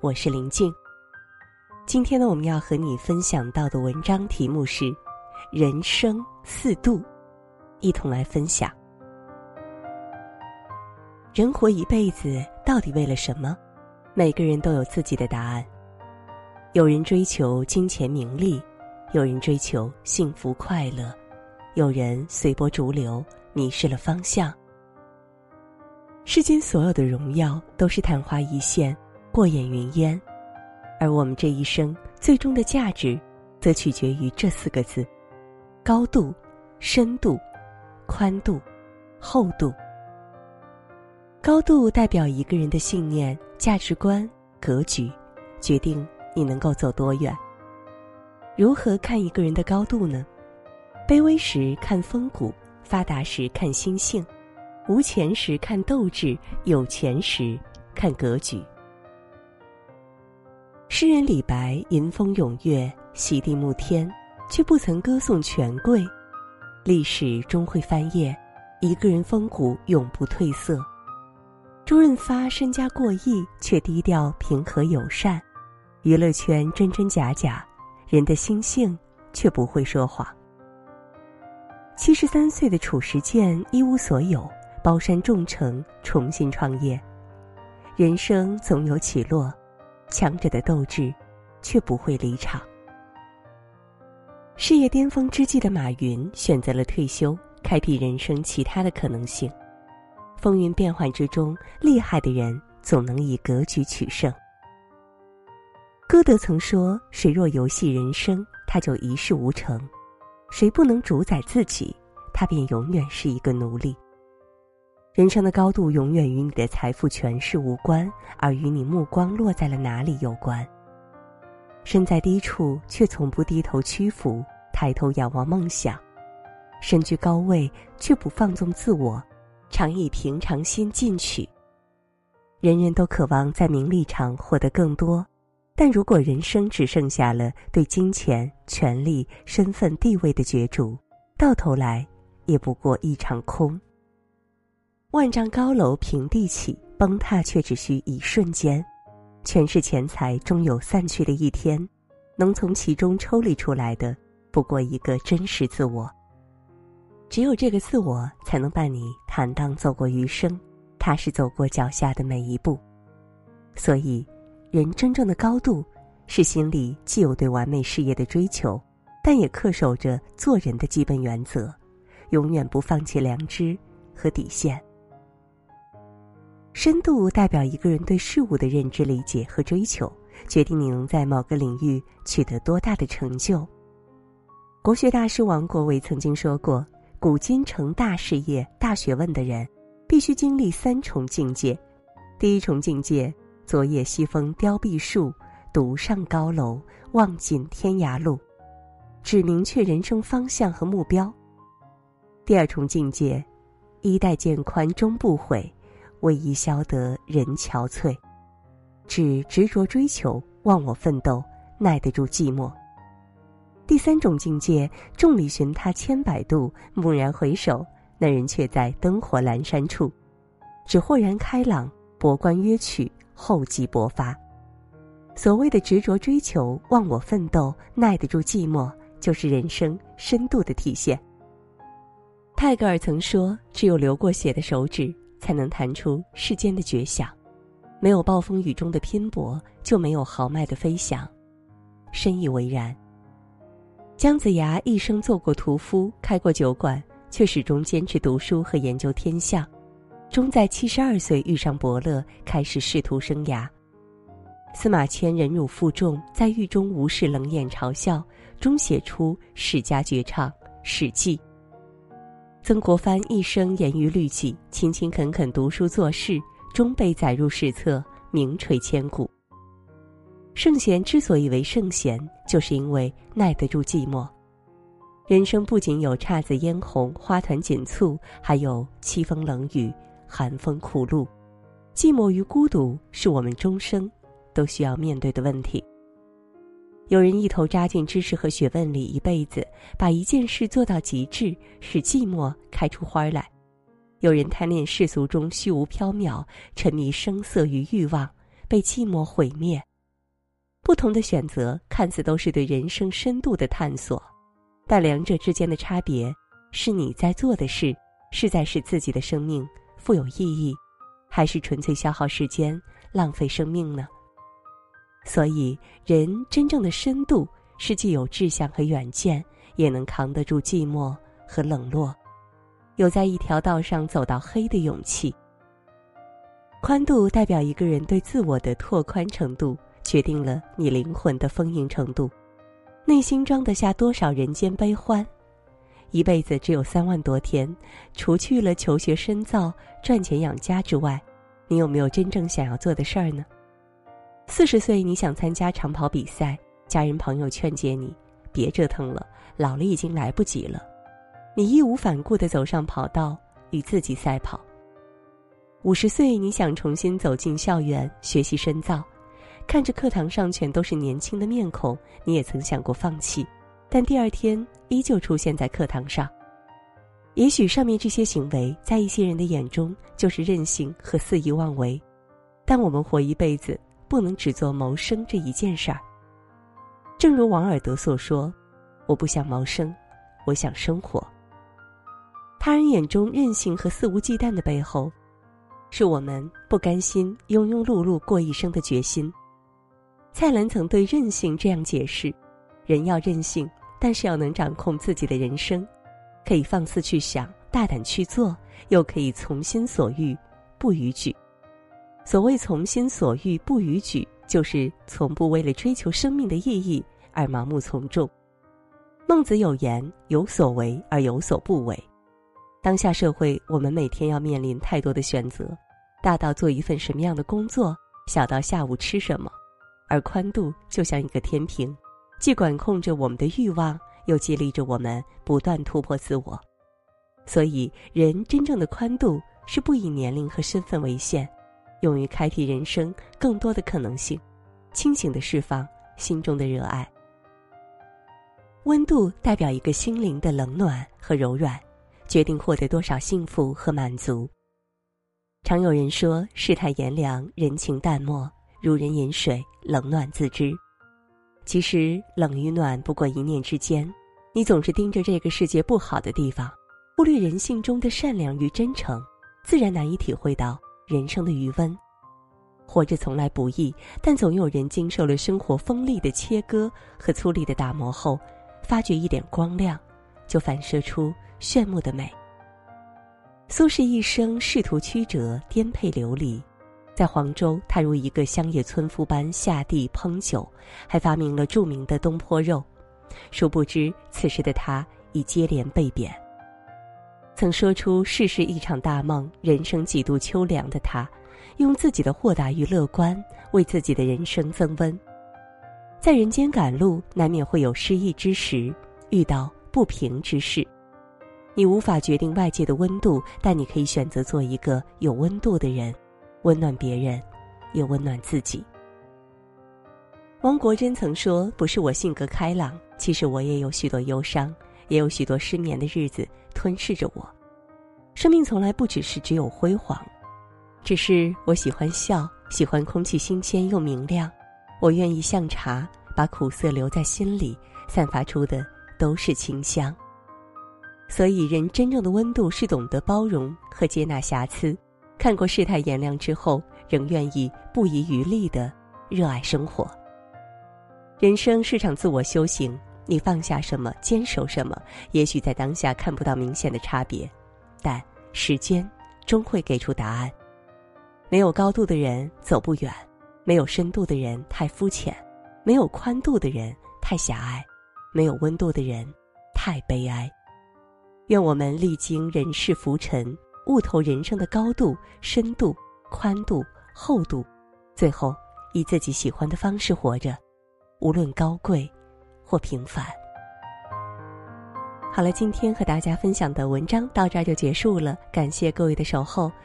我是林静。今天呢，我们要和你分享到的文章题目是《人生四度》，一同来分享。人活一辈子，到底为了什么？每个人都有自己的答案。有人追求金钱名利，有人追求幸福快乐，有人随波逐流，迷失了方向。世间所有的荣耀都是昙花一现，过眼云烟，而我们这一生最终的价值，则取决于这四个字：高度、深度、宽度、厚度。高度代表一个人的信念、价值观、格局，决定你能够走多远。如何看一个人的高度呢？卑微时看风骨，发达时看心性。无钱时看斗志，有钱时看格局。诗人李白吟风咏月，席地沐天，却不曾歌颂权贵。历史终会翻页，一个人风骨永不褪色。周润发身家过亿，却低调平和友善。娱乐圈真真假假，人的心性却不会说谎。七十三岁的褚时健一无所有。包山众城，重新创业。人生总有起落，强者的斗志，却不会离场。事业巅峰之际的马云选择了退休，开辟人生其他的可能性。风云变幻之中，厉害的人总能以格局取胜。歌德曾说：“谁若游戏人生，他就一事无成；谁不能主宰自己，他便永远是一个奴隶。”人生的高度永远与你的财富、权势无关，而与你目光落在了哪里有关。身在低处却从不低头屈服，抬头仰望梦想；身居高位却不放纵自我，常以平常心进取。人人都渴望在名利场获得更多，但如果人生只剩下了对金钱、权力、身份、地位的角逐，到头来也不过一场空。万丈高楼平地起，崩塌却只需一瞬间。权势钱财终有散去的一天，能从其中抽离出来的，不过一个真实自我。只有这个自我，才能伴你坦荡走过余生，踏实走过脚下的每一步。所以，人真正的高度，是心里既有对完美事业的追求，但也恪守着做人的基本原则，永远不放弃良知和底线。深度代表一个人对事物的认知、理解和追求，决定你能在某个领域取得多大的成就。国学大师王国维曾经说过：“古今成大事业、大学问的人，必须经历三重境界。第一重境界，昨夜西风凋碧树，独上高楼，望尽天涯路，只明确人生方向和目标。第二重境界，衣带渐宽终不悔。”为伊消得人憔悴，只执着追求，忘我奋斗，耐得住寂寞。第三种境界，众里寻他千百度，蓦然回首，那人却在灯火阑珊处。只豁然开朗，博观约取，厚积薄发。所谓的执着追求，忘我奋斗，耐得住寂寞，就是人生深度的体现。泰戈尔曾说：“只有流过血的手指。”才能弹出世间的绝响，没有暴风雨中的拼搏，就没有豪迈的飞翔。深以为然。姜子牙一生做过屠夫，开过酒馆，却始终坚持读书和研究天象，终在七十二岁遇上伯乐，开始仕途生涯。司马迁忍辱负重，在狱中无视冷眼嘲笑，终写出史家绝唱《史记》。曾国藩一生严于律己，勤勤恳恳读书做事，终被载入史册，名垂千古。圣贤之所以为圣贤，就是因为耐得住寂寞。人生不仅有姹紫嫣红、花团锦簇，还有凄风冷雨、寒风苦露。寂寞与孤独是我们终生都需要面对的问题。有人一头扎进知识和学问里一辈子，把一件事做到极致，使寂寞开出花来；有人贪恋世俗中虚无缥缈，沉迷声色与欲望，被寂寞毁灭。不同的选择看似都是对人生深度的探索，但两者之间的差别是你在做的事是在使自己的生命富有意义，还是纯粹消耗时间、浪费生命呢？所以，人真正的深度是既有志向和远见，也能扛得住寂寞和冷落，有在一条道上走到黑的勇气。宽度代表一个人对自我的拓宽程度。决定了你灵魂的丰盈程度，内心装得下多少人间悲欢。一辈子只有三万多天，除去了求学深造、赚钱养家之外，你有没有真正想要做的事儿呢？四十岁你想参加长跑比赛，家人朋友劝解你别折腾了，老了已经来不及了。你义无反顾地走上跑道，与自己赛跑。五十岁你想重新走进校园学习深造。看着课堂上全都是年轻的面孔，你也曾想过放弃，但第二天依旧出现在课堂上。也许上面这些行为在一些人的眼中就是任性和肆意妄为，但我们活一辈子不能只做谋生这一件事儿。正如王尔德所说：“我不想谋生，我想生活。”他人眼中任性和肆无忌惮的背后，是我们不甘心庸庸碌碌过一生的决心。蔡澜曾对任性这样解释：人要任性，但是要能掌控自己的人生，可以放肆去想，大胆去做，又可以从心所欲，不逾矩。所谓从心所欲不逾矩，就是从不为了追求生命的意义而盲目从众。孟子有言：“有所为而有所不为。”当下社会，我们每天要面临太多的选择，大到做一份什么样的工作，小到下午吃什么。而宽度就像一个天平，既管控着我们的欲望，又激励着我们不断突破自我。所以，人真正的宽度是不以年龄和身份为限，勇于开辟人生更多的可能性，清醒的释放心中的热爱。温度代表一个心灵的冷暖和柔软，决定获得多少幸福和满足。常有人说，世态炎凉，人情淡漠。如人饮水，冷暖自知。其实冷与暖不过一念之间。你总是盯着这个世界不好的地方，忽略人性中的善良与真诚，自然难以体会到人生的余温。活着从来不易，但总有人经受了生活锋利的切割和粗粝的打磨后，发觉一点光亮，就反射出炫目的美。苏轼一生仕途曲折，颠沛流离。在黄州，他如一个乡野村夫般下地烹酒，还发明了著名的东坡肉。殊不知，此时的他已接连被贬。曾说出“世事一场大梦，人生几度秋凉”的他，用自己的豁达与乐观为自己的人生增温。在人间赶路，难免会有失意之时，遇到不平之事。你无法决定外界的温度，但你可以选择做一个有温度的人。温暖别人，也温暖自己。汪国真曾说：“不是我性格开朗，其实我也有许多忧伤，也有许多失眠的日子吞噬着我。生命从来不只是只有辉煌，只是我喜欢笑，喜欢空气新鲜又明亮。我愿意像茶，把苦涩留在心里，散发出的都是清香。所以，人真正的温度是懂得包容和接纳瑕疵。”看过世态炎凉之后，仍愿意不遗余力的热爱生活。人生是场自我修行，你放下什么，坚守什么，也许在当下看不到明显的差别，但时间终会给出答案。没有高度的人走不远，没有深度的人太肤浅，没有宽度的人太狭隘，没有温度的人太悲哀。愿我们历经人世浮沉。悟透人生的高度、深度、宽度、厚度，最后以自己喜欢的方式活着，无论高贵或平凡。好了，今天和大家分享的文章到这儿就结束了，感谢各位的守候。